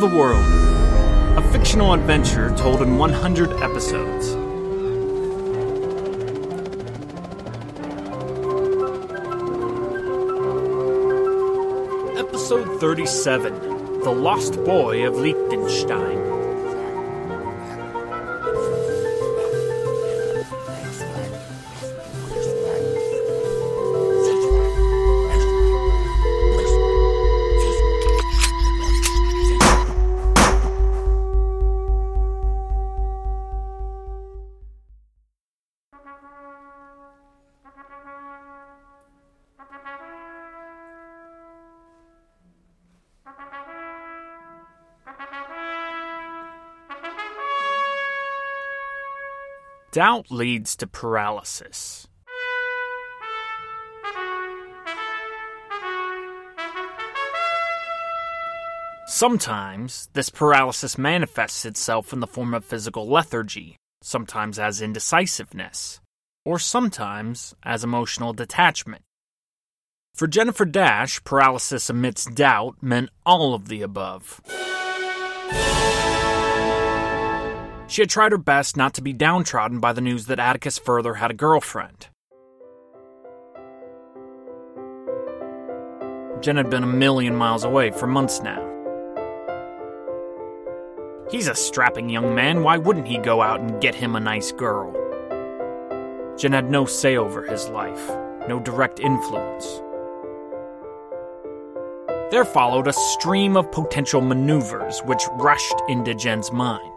the World, a fictional adventure told in 100 episodes. Episode 37 The Lost Boy of Liechtenstein. Doubt leads to paralysis. Sometimes, this paralysis manifests itself in the form of physical lethargy, sometimes as indecisiveness, or sometimes as emotional detachment. For Jennifer Dash, paralysis amidst doubt meant all of the above. She had tried her best not to be downtrodden by the news that Atticus Further had a girlfriend. Jen had been a million miles away for months now. He's a strapping young man, why wouldn't he go out and get him a nice girl? Jen had no say over his life, no direct influence. There followed a stream of potential maneuvers which rushed into Jen's mind.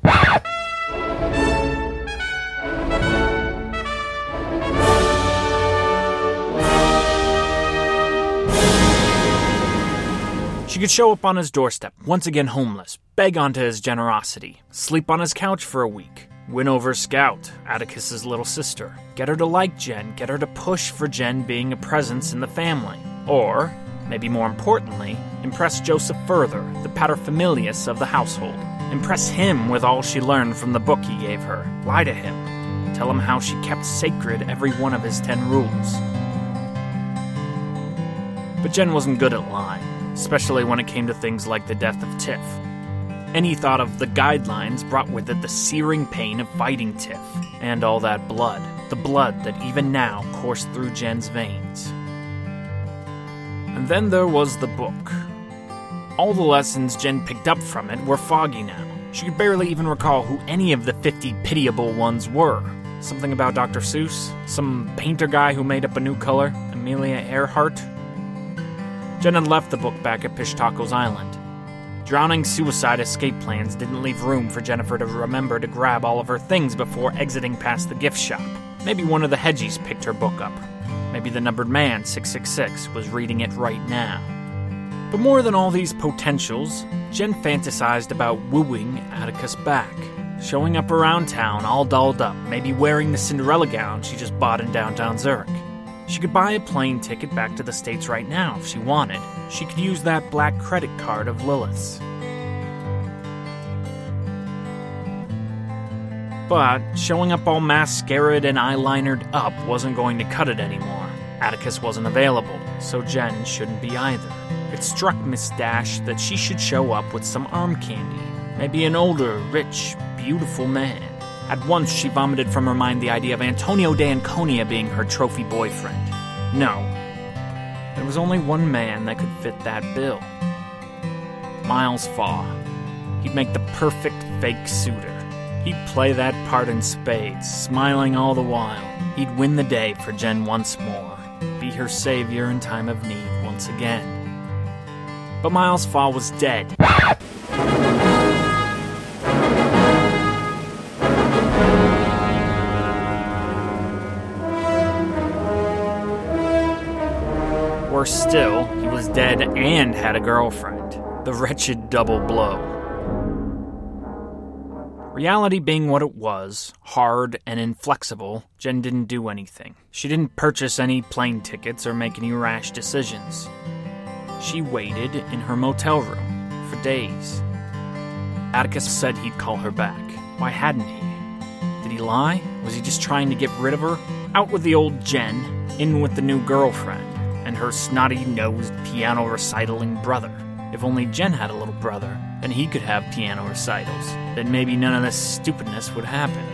She could show up on his doorstep, once again homeless, beg onto his generosity, sleep on his couch for a week, win over Scout, Atticus's little sister, get her to like Jen, get her to push for Jen being a presence in the family, or, maybe more importantly, impress Joseph Further, the paterfamilias of the household. Impress him with all she learned from the book he gave her. Lie to him. Tell him how she kept sacred every one of his ten rules. But Jen wasn't good at lying especially when it came to things like the death of Tiff. Any thought of the guidelines brought with it the searing pain of fighting Tiff, and all that blood, the blood that even now coursed through Jen's veins. And then there was the book. All the lessons Jen picked up from it were foggy now. She could barely even recall who any of the 50 pitiable ones were. Something about Dr. Seuss? Some painter guy who made up a new color? Amelia Earhart? Jen had left the book back at Pishtaco's Island. Drowning suicide escape plans didn't leave room for Jennifer to remember to grab all of her things before exiting past the gift shop. Maybe one of the Hedgies picked her book up. Maybe the numbered man, 666, was reading it right now. But more than all these potentials, Jen fantasized about wooing Atticus back. Showing up around town all dolled up, maybe wearing the Cinderella gown she just bought in downtown Zurich. She could buy a plane ticket back to the States right now if she wanted. She could use that black credit card of Lilith's. But showing up all mascaraed and eyelinered up wasn't going to cut it anymore. Atticus wasn't available, so Jen shouldn't be either. It struck Miss Dash that she should show up with some arm candy. Maybe an older, rich, beautiful man. At once, she vomited from her mind the idea of Antonio de Anconia being her trophy boyfriend. No. There was only one man that could fit that bill Miles Faa. He'd make the perfect fake suitor. He'd play that part in spades, smiling all the while. He'd win the day for Jen once more, be her savior in time of need once again. But Miles Faa was dead. Still, he was dead and had a girlfriend. The wretched double blow. Reality being what it was, hard and inflexible, Jen didn't do anything. She didn't purchase any plane tickets or make any rash decisions. She waited in her motel room for days. Atticus said he'd call her back. Why hadn't he? Did he lie? Was he just trying to get rid of her? Out with the old Jen, in with the new girlfriend and her snotty nosed piano recitaling brother. If only Jen had a little brother, then he could have piano recitals. Then maybe none of this stupidness would happen.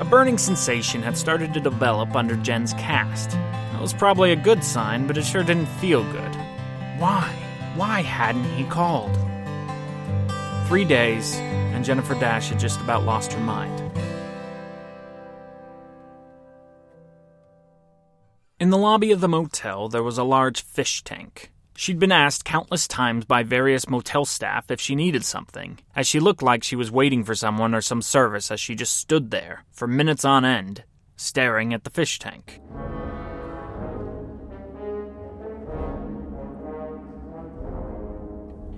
A burning sensation had started to develop under Jen's cast. That was probably a good sign, but it sure didn't feel good. Why? Why hadn't he called? Three days, and Jennifer Dash had just about lost her mind. In the lobby of the motel, there was a large fish tank. She'd been asked countless times by various motel staff if she needed something, as she looked like she was waiting for someone or some service as she just stood there, for minutes on end, staring at the fish tank.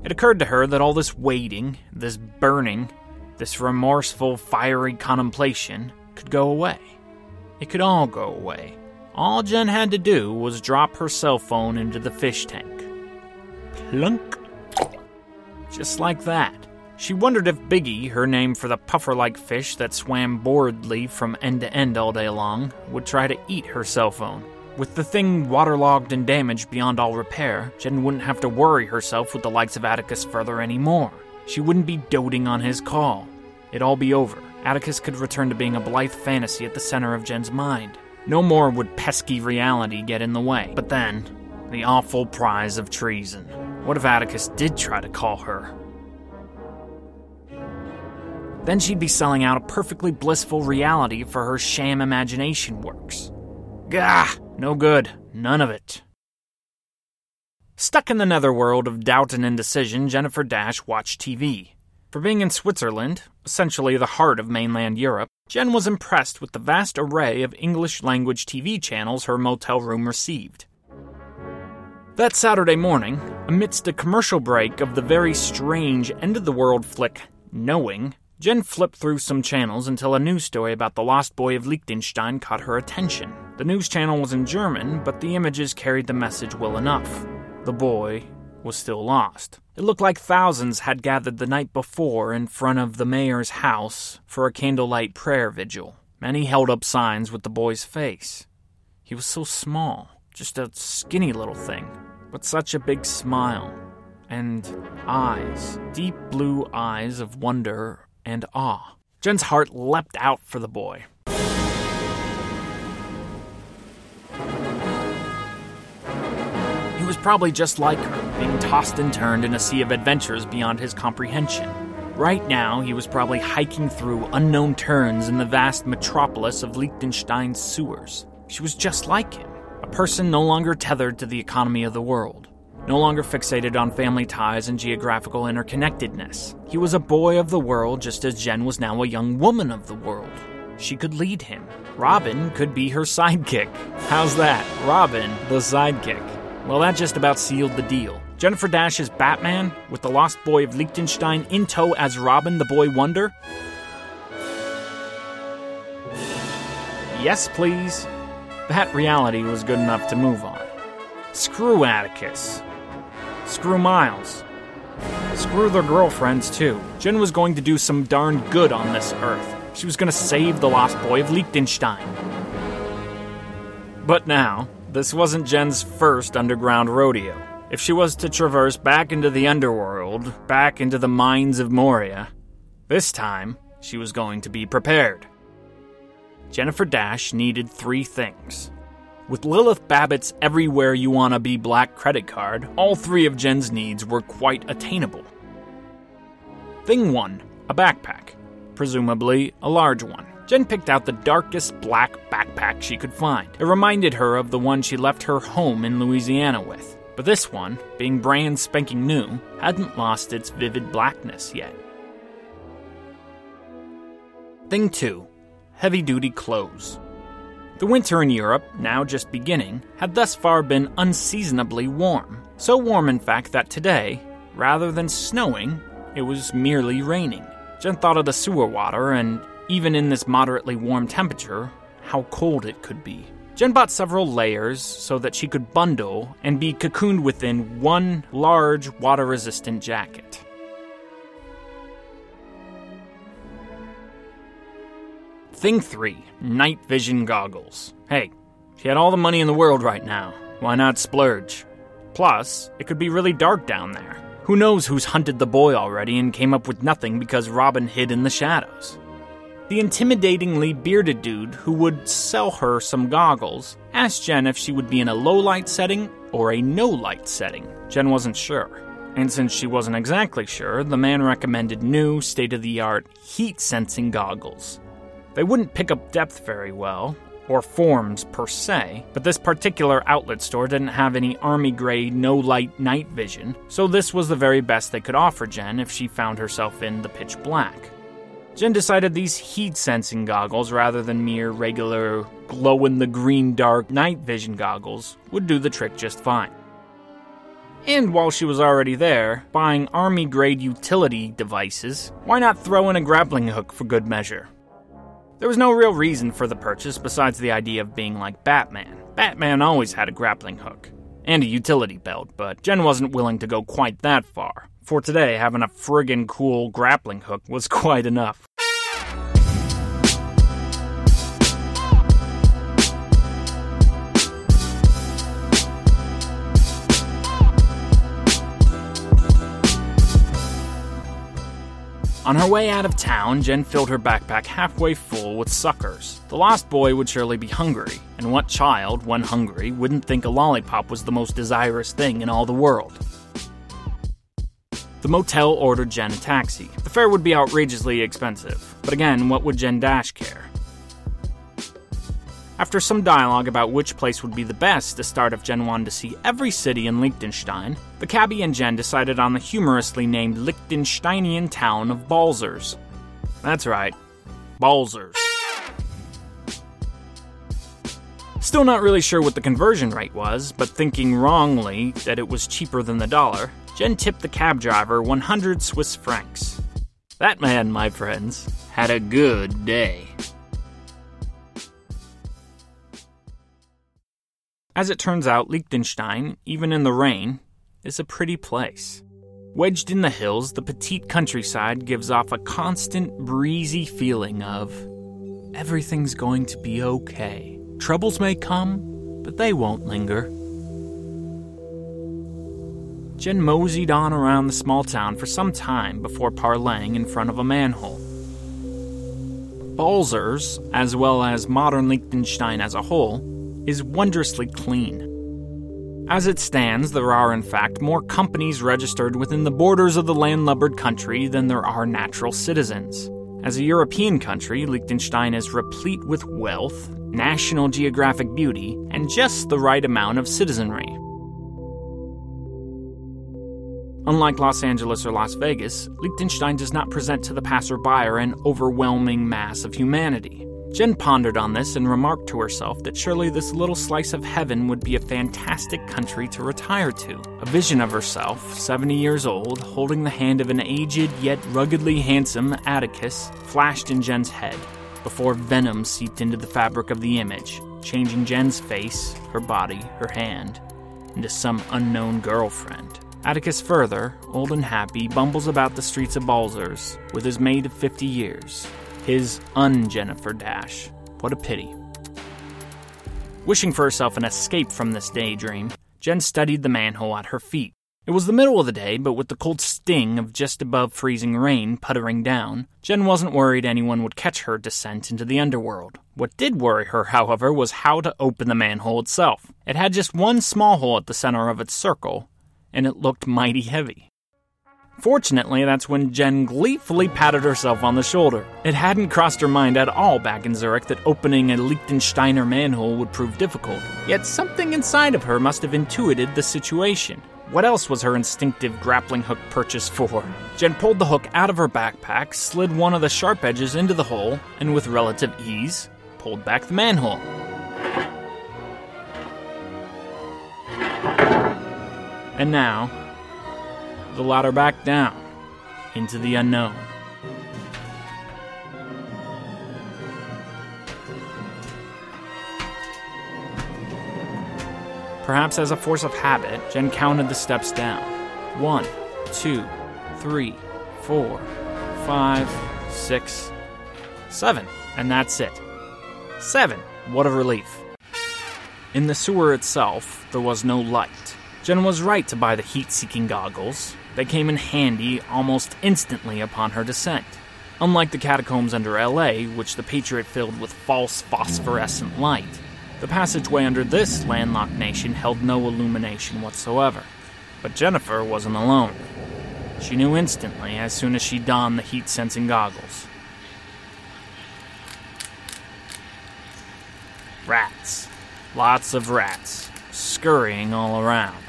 It occurred to her that all this waiting, this burning, this remorseful, fiery contemplation could go away. It could all go away. All Jen had to do was drop her cell phone into the fish tank. Plunk. Just like that. She wondered if Biggie, her name for the puffer like fish that swam boredly from end to end all day long, would try to eat her cell phone. With the thing waterlogged and damaged beyond all repair, Jen wouldn't have to worry herself with the likes of Atticus Further anymore. She wouldn't be doting on his call. It'd all be over. Atticus could return to being a blithe fantasy at the center of Jen's mind. No more would pesky reality get in the way. But then, the awful prize of treason. What if Atticus did try to call her? Then she'd be selling out a perfectly blissful reality for her sham imagination works. Gah! No good. None of it. Stuck in the netherworld of doubt and indecision, Jennifer Dash watched TV. For being in Switzerland, essentially the heart of mainland Europe, Jen was impressed with the vast array of English language TV channels her motel room received. That Saturday morning, amidst a commercial break of the very strange end of the world flick Knowing, Jen flipped through some channels until a news story about the lost boy of Liechtenstein caught her attention. The news channel was in German, but the images carried the message well enough. The boy was still lost. It looked like thousands had gathered the night before in front of the mayor's house for a candlelight prayer vigil. Many held up signs with the boy's face. He was so small, just a skinny little thing, but such a big smile. And eyes, deep blue eyes of wonder and awe. Jen's heart leapt out for the boy. He was probably just like her, being tossed and turned in a sea of adventures beyond his comprehension. Right now, he was probably hiking through unknown turns in the vast metropolis of Liechtenstein's sewers. She was just like him, a person no longer tethered to the economy of the world no longer fixated on family ties and geographical interconnectedness. He was a boy of the world just as Jen was now a young woman of the world. She could lead him. Robin could be her sidekick. How's that? Robin, the sidekick. Well, that just about sealed the deal. Jennifer Dash is Batman, with the lost boy of Liechtenstein in tow as Robin the Boy Wonder? Yes, please. That reality was good enough to move on. Screw Atticus. Screw Miles. Screw their girlfriends, too. Jen was going to do some darn good on this earth. She was going to save the lost boy of Liechtenstein. But now, this wasn't Jen's first underground rodeo. If she was to traverse back into the underworld, back into the mines of Moria, this time she was going to be prepared. Jennifer Dash needed three things with Lilith Babbitt's Everywhere You Wanna Be Black credit card, all three of Jen's needs were quite attainable. Thing 1 a backpack, presumably a large one. Jen picked out the darkest black backpack she could find. It reminded her of the one she left her home in Louisiana with. But this one, being brand spanking new, hadn't lost its vivid blackness yet. Thing 2 Heavy duty clothes. The winter in Europe, now just beginning, had thus far been unseasonably warm. So warm, in fact, that today, rather than snowing, it was merely raining. Jen thought of the sewer water, and even in this moderately warm temperature, how cold it could be. Jen bought several layers so that she could bundle and be cocooned within one large water resistant jacket. Thing 3 Night Vision Goggles. Hey, she had all the money in the world right now. Why not splurge? Plus, it could be really dark down there. Who knows who's hunted the boy already and came up with nothing because Robin hid in the shadows? The intimidatingly bearded dude who would sell her some goggles asked Jen if she would be in a low light setting or a no light setting. Jen wasn't sure. And since she wasn't exactly sure, the man recommended new, state of the art heat sensing goggles. They wouldn't pick up depth very well, or forms per se, but this particular outlet store didn't have any army grade, no light night vision, so this was the very best they could offer Jen if she found herself in the pitch black. Jen decided these heat sensing goggles, rather than mere regular glow in the green dark night vision goggles, would do the trick just fine. And while she was already there, buying army grade utility devices, why not throw in a grappling hook for good measure? There was no real reason for the purchase besides the idea of being like Batman. Batman always had a grappling hook and a utility belt, but Jen wasn't willing to go quite that far. For today, having a friggin' cool grappling hook was quite enough. On her way out of town, Jen filled her backpack halfway full with suckers. The lost boy would surely be hungry, and what child, when hungry, wouldn't think a lollipop was the most desirous thing in all the world? The motel ordered Jen a taxi. The fare would be outrageously expensive, but again, what would Jen Dash care? After some dialogue about which place would be the best to start if Jen wanted to see every city in Liechtenstein, the cabbie and Jen decided on the humorously named Liechtensteinian town of Balzers. That's right, Balzers. Still not really sure what the conversion rate was, but thinking wrongly that it was cheaper than the dollar, Jen tipped the cab driver 100 Swiss francs. That man, my friends, had a good day. As it turns out, Liechtenstein, even in the rain, is a pretty place. Wedged in the hills, the petite countryside gives off a constant, breezy feeling of everything's going to be okay. Troubles may come, but they won't linger. Jen moseyed on around the small town for some time before parleying in front of a manhole. Balzers, as well as modern Liechtenstein as a whole, is wondrously clean. As it stands, there are in fact more companies registered within the borders of the landlubbered country than there are natural citizens. As a European country, Liechtenstein is replete with wealth, national geographic beauty, and just the right amount of citizenry. Unlike Los Angeles or Las Vegas, Liechtenstein does not present to the passerby an overwhelming mass of humanity. Jen pondered on this and remarked to herself that surely this little slice of heaven would be a fantastic country to retire to. A vision of herself, 70 years old, holding the hand of an aged yet ruggedly handsome Atticus, flashed in Jen's head before venom seeped into the fabric of the image, changing Jen's face, her body, her hand, into some unknown girlfriend. Atticus Further, old and happy, bumbles about the streets of Balzers with his maid of 50 years, his un-Jennifer Dash. What a pity. Wishing for herself an escape from this daydream, Jen studied the manhole at her feet. It was the middle of the day, but with the cold sting of just above freezing rain puttering down, Jen wasn't worried anyone would catch her descent into the underworld. What did worry her, however, was how to open the manhole itself. It had just one small hole at the center of its circle, and it looked mighty heavy. Fortunately, that's when Jen gleefully patted herself on the shoulder. It hadn't crossed her mind at all back in Zurich that opening a Liechtensteiner manhole would prove difficult. Yet something inside of her must have intuited the situation. What else was her instinctive grappling hook purchase for? Jen pulled the hook out of her backpack, slid one of the sharp edges into the hole, and with relative ease, pulled back the manhole. And now, the ladder back down into the unknown. Perhaps as a force of habit, Jen counted the steps down. One, two, three, four, five, six, seven. And that's it. Seven. What a relief. In the sewer itself, there was no light Jen was right to buy the heat seeking goggles. They came in handy almost instantly upon her descent. Unlike the catacombs under LA, which the Patriot filled with false phosphorescent light, the passageway under this landlocked nation held no illumination whatsoever. But Jennifer wasn't alone. She knew instantly as soon as she donned the heat sensing goggles. Rats. Lots of rats, scurrying all around,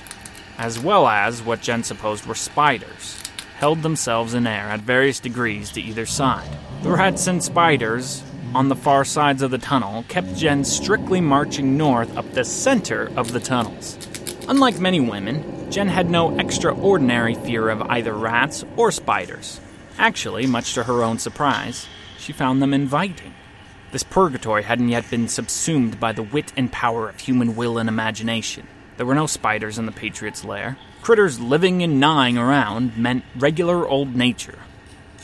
as well as what Jen supposed were spiders, held themselves in air at various degrees to either side. The rats and spiders on the far sides of the tunnel kept Jen strictly marching north up the center of the tunnels. Unlike many women, Jen had no extraordinary fear of either rats or spiders. Actually, much to her own surprise, she found them inviting. This purgatory hadn't yet been subsumed by the wit and power of human will and imagination. There were no spiders in the Patriot's lair. Critters living and gnawing around meant regular old nature,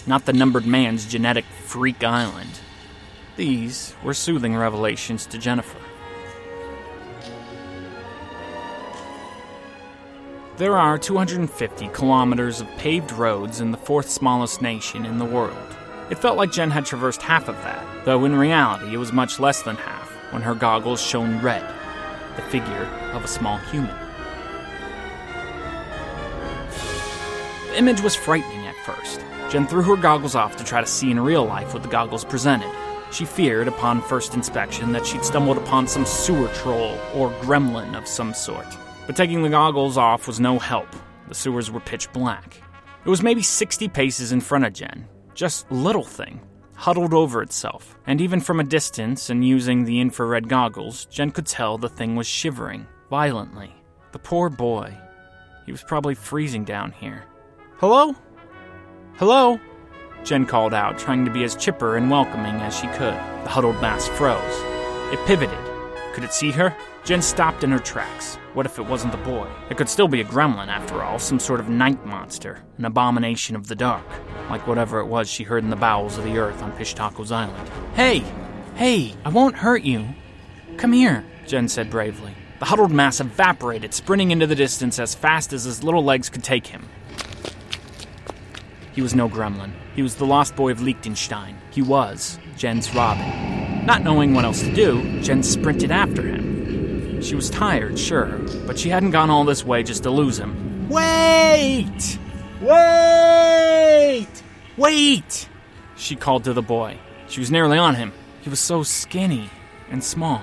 not the numbered man's genetic freak island. These were soothing revelations to Jennifer. There are 250 kilometers of paved roads in the fourth smallest nation in the world. It felt like Jen had traversed half of that, though in reality it was much less than half when her goggles shone red, the figure of a small human. The image was frightening at first. Jen threw her goggles off to try to see in real life what the goggles presented. She feared, upon first inspection, that she'd stumbled upon some sewer troll or gremlin of some sort. But taking the goggles off was no help. The sewers were pitch black. It was maybe 60 paces in front of Jen, just little thing, huddled over itself. And even from a distance and using the infrared goggles, Jen could tell the thing was shivering violently. The poor boy. He was probably freezing down here. Hello? Hello? Jen called out, trying to be as chipper and welcoming as she could. The huddled mass froze. It pivoted. Could it see her? Jen stopped in her tracks. What if it wasn't the boy? It could still be a gremlin, after all, some sort of night monster, an abomination of the dark, like whatever it was she heard in the bowels of the earth on Pishtacos Island. Hey! Hey! I won't hurt you! Come here, Jen said bravely. The huddled mass evaporated, sprinting into the distance as fast as his little legs could take him. He was no gremlin. He was the lost boy of Liechtenstein. He was Jen's Robin. Not knowing what else to do, Jen sprinted after him. She was tired, sure, but she hadn't gone all this way just to lose him. Wait! Wait! Wait! She called to the boy. She was nearly on him. He was so skinny and small.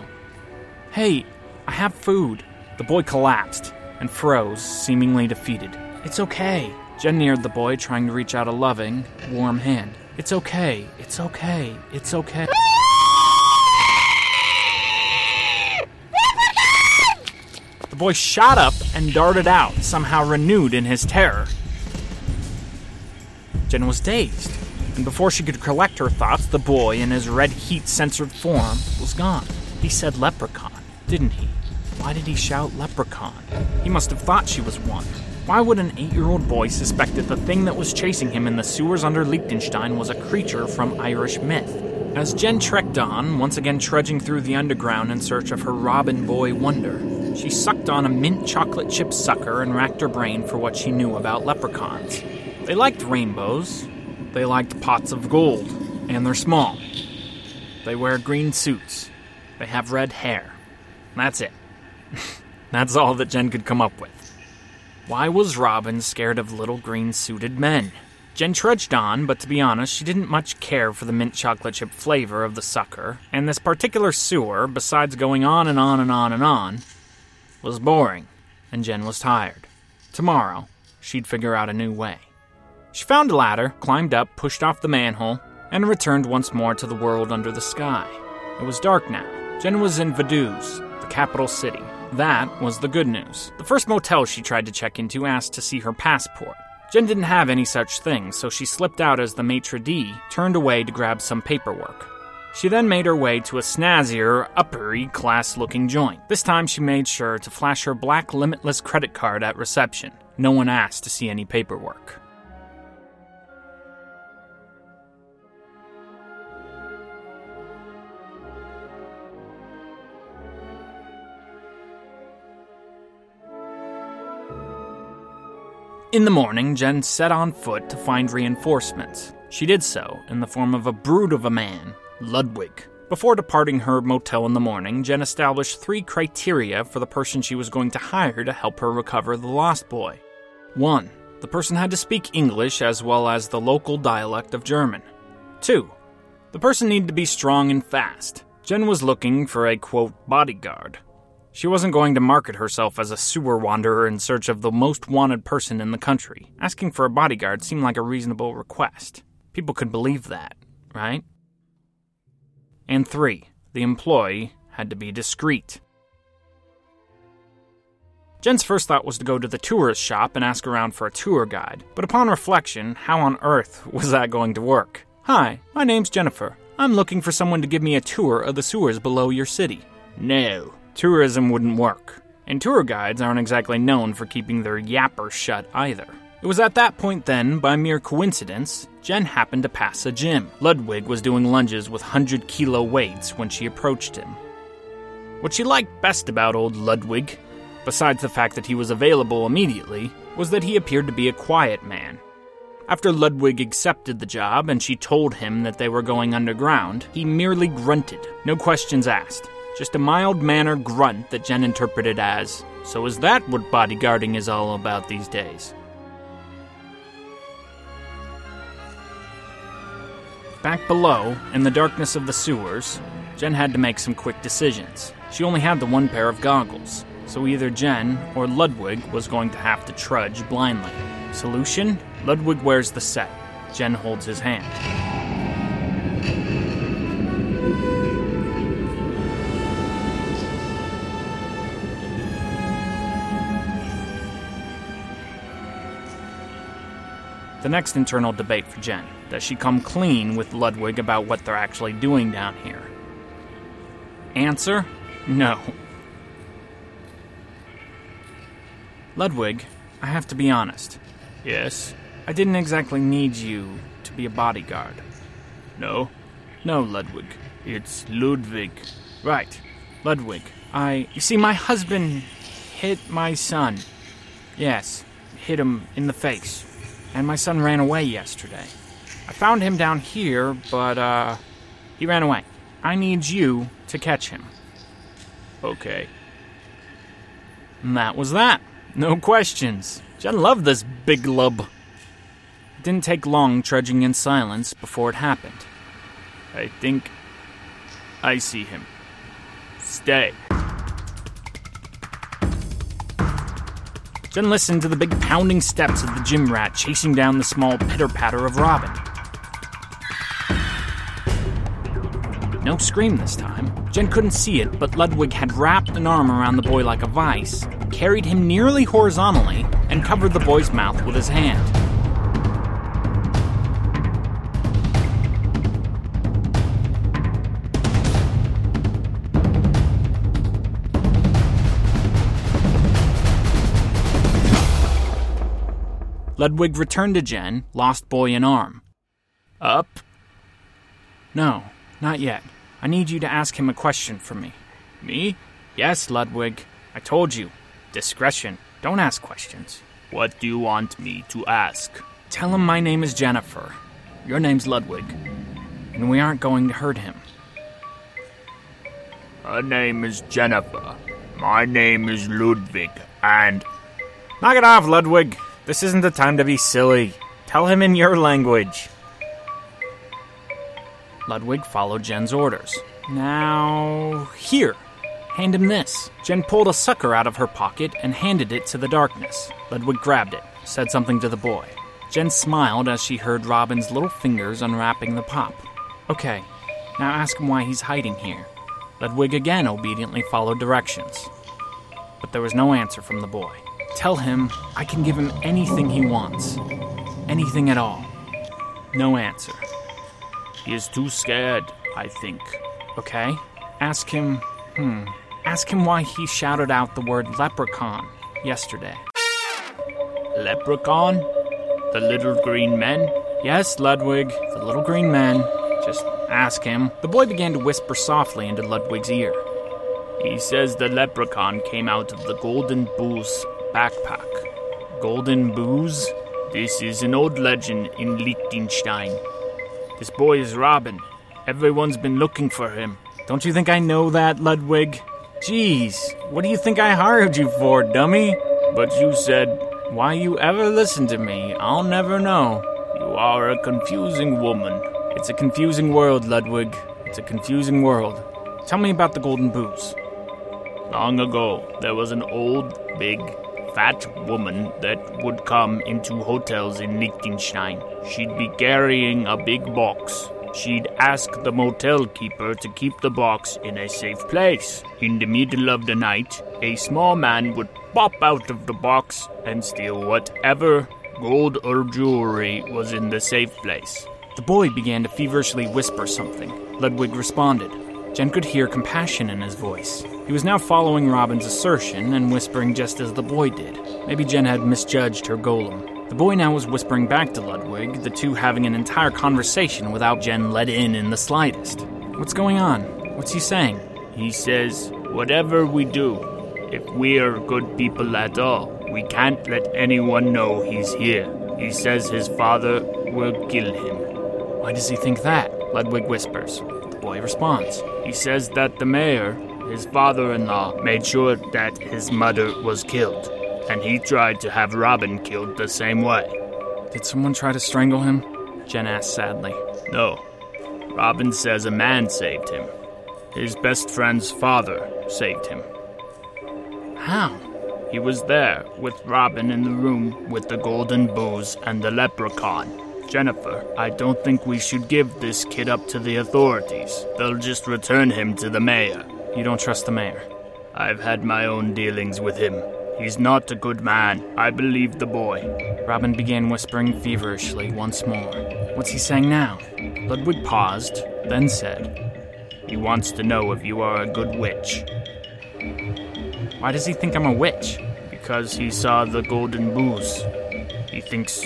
Hey, I have food. The boy collapsed and froze, seemingly defeated. It's okay. Jen neared the boy, trying to reach out a loving, warm hand. It's okay. It's okay. It's okay. The boy shot up and darted out, somehow renewed in his terror. Jen was dazed, and before she could collect her thoughts, the boy, in his red heat censored form, was gone. He said leprechaun, didn't he? Why did he shout leprechaun? He must have thought she was one. Why would an eight year old boy suspect that the thing that was chasing him in the sewers under Liechtenstein was a creature from Irish myth? As Jen trekked on, once again trudging through the underground in search of her Robin Boy wonder, she sucked on a mint chocolate chip sucker and racked her brain for what she knew about leprechauns. They liked rainbows, they liked pots of gold, and they're small. They wear green suits, they have red hair. That's it. That's all that Jen could come up with. Why was Robin scared of little green suited men? Jen trudged on, but to be honest, she didn't much care for the mint chocolate chip flavor of the sucker, and this particular sewer, besides going on and on and on and on, was boring, and Jen was tired. Tomorrow, she'd figure out a new way. She found a ladder, climbed up, pushed off the manhole, and returned once more to the world under the sky. It was dark now. Jen was in Vaduz, the capital city. That was the good news. The first motel she tried to check into asked to see her passport. Jen didn't have any such thing, so she slipped out as the maitre d' turned away to grab some paperwork. She then made her way to a snazzier, uppery class looking joint. This time she made sure to flash her black limitless credit card at reception. No one asked to see any paperwork. In the morning, Jen set on foot to find reinforcements. She did so in the form of a brute of a man, Ludwig. Before departing her motel in the morning, Jen established three criteria for the person she was going to hire to help her recover the lost boy. 1. The person had to speak English as well as the local dialect of German. 2. The person needed to be strong and fast. Jen was looking for a quote bodyguard. She wasn't going to market herself as a sewer wanderer in search of the most wanted person in the country. Asking for a bodyguard seemed like a reasonable request. People could believe that, right? And three, the employee had to be discreet. Jen's first thought was to go to the tourist shop and ask around for a tour guide, but upon reflection, how on earth was that going to work? Hi, my name's Jennifer. I'm looking for someone to give me a tour of the sewers below your city. No, tourism wouldn't work. And tour guides aren't exactly known for keeping their yapper shut either. It was at that point then, by mere coincidence, Jen happened to pass a gym. Ludwig was doing lunges with 100 kilo weights when she approached him. What she liked best about old Ludwig besides the fact that he was available immediately, was that he appeared to be a quiet man. After Ludwig accepted the job and she told him that they were going underground, he merely grunted, no questions asked. Just a mild mannered grunt that Jen interpreted as, So is that what bodyguarding is all about these days? Back below, in the darkness of the sewers, Jen had to make some quick decisions. She only had the one pair of goggles, so either Jen or Ludwig was going to have to trudge blindly. Solution? Ludwig wears the set. Jen holds his hand. The next internal debate for Jen does she come clean with Ludwig about what they're actually doing down here? Answer no. Ludwig, I have to be honest. Yes? I didn't exactly need you to be a bodyguard. No? No, Ludwig. It's Ludwig. Right. Ludwig. I. You see, my husband hit my son. Yes, hit him in the face. And my son ran away yesterday. I found him down here, but, uh. He ran away. I need you to catch him. Okay. And that was that. No questions. Jen loved this big lub. It didn't take long trudging in silence before it happened. I think I see him. Stay. Jen listened to the big pounding steps of the gym rat chasing down the small pitter patter of Robin. No scream this time. Jen couldn't see it, but Ludwig had wrapped an arm around the boy like a vice, carried him nearly horizontally, and covered the boy's mouth with his hand. Ludwig returned to Jen, lost boy in arm. Up? No, not yet. I need you to ask him a question for me. Me? Yes, Ludwig. I told you. Discretion. Don't ask questions. What do you want me to ask? Tell him my name is Jennifer. Your name's Ludwig. And we aren't going to hurt him. Her name is Jennifer. My name is Ludwig, and. Knock it off, Ludwig. This isn't the time to be silly. Tell him in your language. Ludwig followed Jen's orders. Now, here. Hand him this. Jen pulled a sucker out of her pocket and handed it to the darkness. Ludwig grabbed it, said something to the boy. Jen smiled as she heard Robin's little fingers unwrapping the pop. Okay, now ask him why he's hiding here. Ludwig again obediently followed directions. But there was no answer from the boy. Tell him I can give him anything he wants. Anything at all. No answer. He is too scared, I think. Okay. Ask him. Hmm. Ask him why he shouted out the word leprechaun yesterday. Leprechaun? The little green men? Yes, Ludwig, the little green men. Just ask him. The boy began to whisper softly into Ludwig's ear. He says the leprechaun came out of the Golden Bull's backpack. Golden Booze? This is an old legend in Liechtenstein. This boy is Robin. Everyone's been looking for him. Don't you think I know that, Ludwig? Jeez, what do you think I hired you for, dummy? But you said, Why you ever listen to me, I'll never know. You are a confusing woman. It's a confusing world, Ludwig. It's a confusing world. Tell me about the Golden Booze. Long ago, there was an old, big, fat woman that would come into hotels in Liechtenstein. She'd be carrying a big box. She'd ask the motel keeper to keep the box in a safe place. In the middle of the night, a small man would pop out of the box and steal whatever gold or jewelry was in the safe place. The boy began to feverishly whisper something. Ludwig responded. Jen could hear compassion in his voice. He was now following Robin's assertion and whispering just as the boy did. Maybe Jen had misjudged her golem. The boy now was whispering back to Ludwig, the two having an entire conversation without Jen let in in the slightest. What's going on? What's he saying? He says, Whatever we do, if we're good people at all, we can't let anyone know he's here. He says his father will kill him. Why does he think that? Ludwig whispers. The boy responds. He says that the mayor, his father in law, made sure that his mother was killed and he tried to have Robin killed the same way. Did someone try to strangle him? Jen asked sadly. No. Robin says a man saved him. His best friend's father saved him. How? He was there with Robin in the room with the golden booze and the leprechaun. Jennifer, I don't think we should give this kid up to the authorities. They'll just return him to the mayor. You don't trust the mayor? I've had my own dealings with him. He's not a good man. I believe the boy. Robin began whispering feverishly once more. What's he saying now? Ludwig paused, then said, He wants to know if you are a good witch. Why does he think I'm a witch? Because he saw the golden booze. He thinks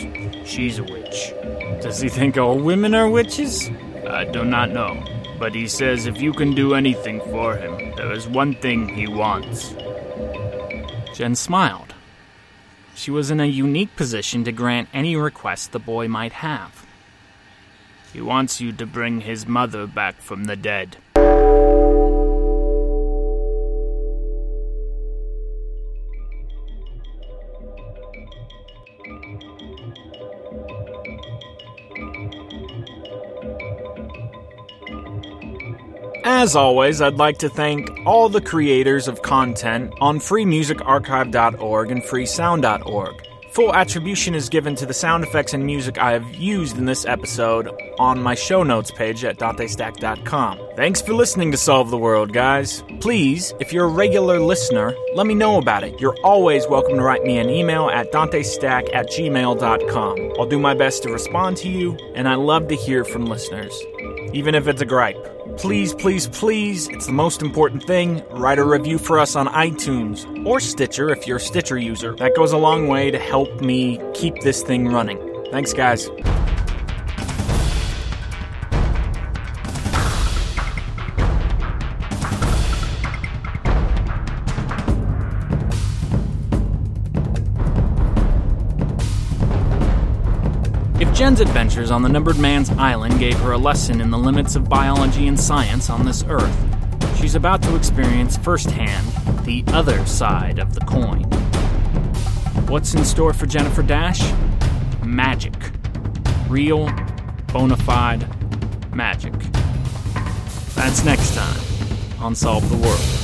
she's a witch. Does he think all women are witches? I do not know. But he says if you can do anything for him, there is one thing he wants. Jen smiled. She was in a unique position to grant any request the boy might have. He wants you to bring his mother back from the dead. As always, I'd like to thank all the creators of content on freemusicarchive.org and freesound.org. Full attribution is given to the sound effects and music I have used in this episode on my show notes page at DanteStack.com. Thanks for listening to Solve the World, guys. Please, if you're a regular listener, let me know about it. You're always welcome to write me an email at DanteStack at gmail.com. I'll do my best to respond to you, and I love to hear from listeners, even if it's a gripe. Please, please, please, it's the most important thing. Write a review for us on iTunes or Stitcher if you're a Stitcher user. That goes a long way to help me keep this thing running. Thanks, guys. Jen's adventures on the Numbered Man's Island gave her a lesson in the limits of biology and science on this Earth, she's about to experience firsthand the other side of the coin. What's in store for Jennifer Dash? Magic. Real, bona fide magic. That's next time on Solve the World.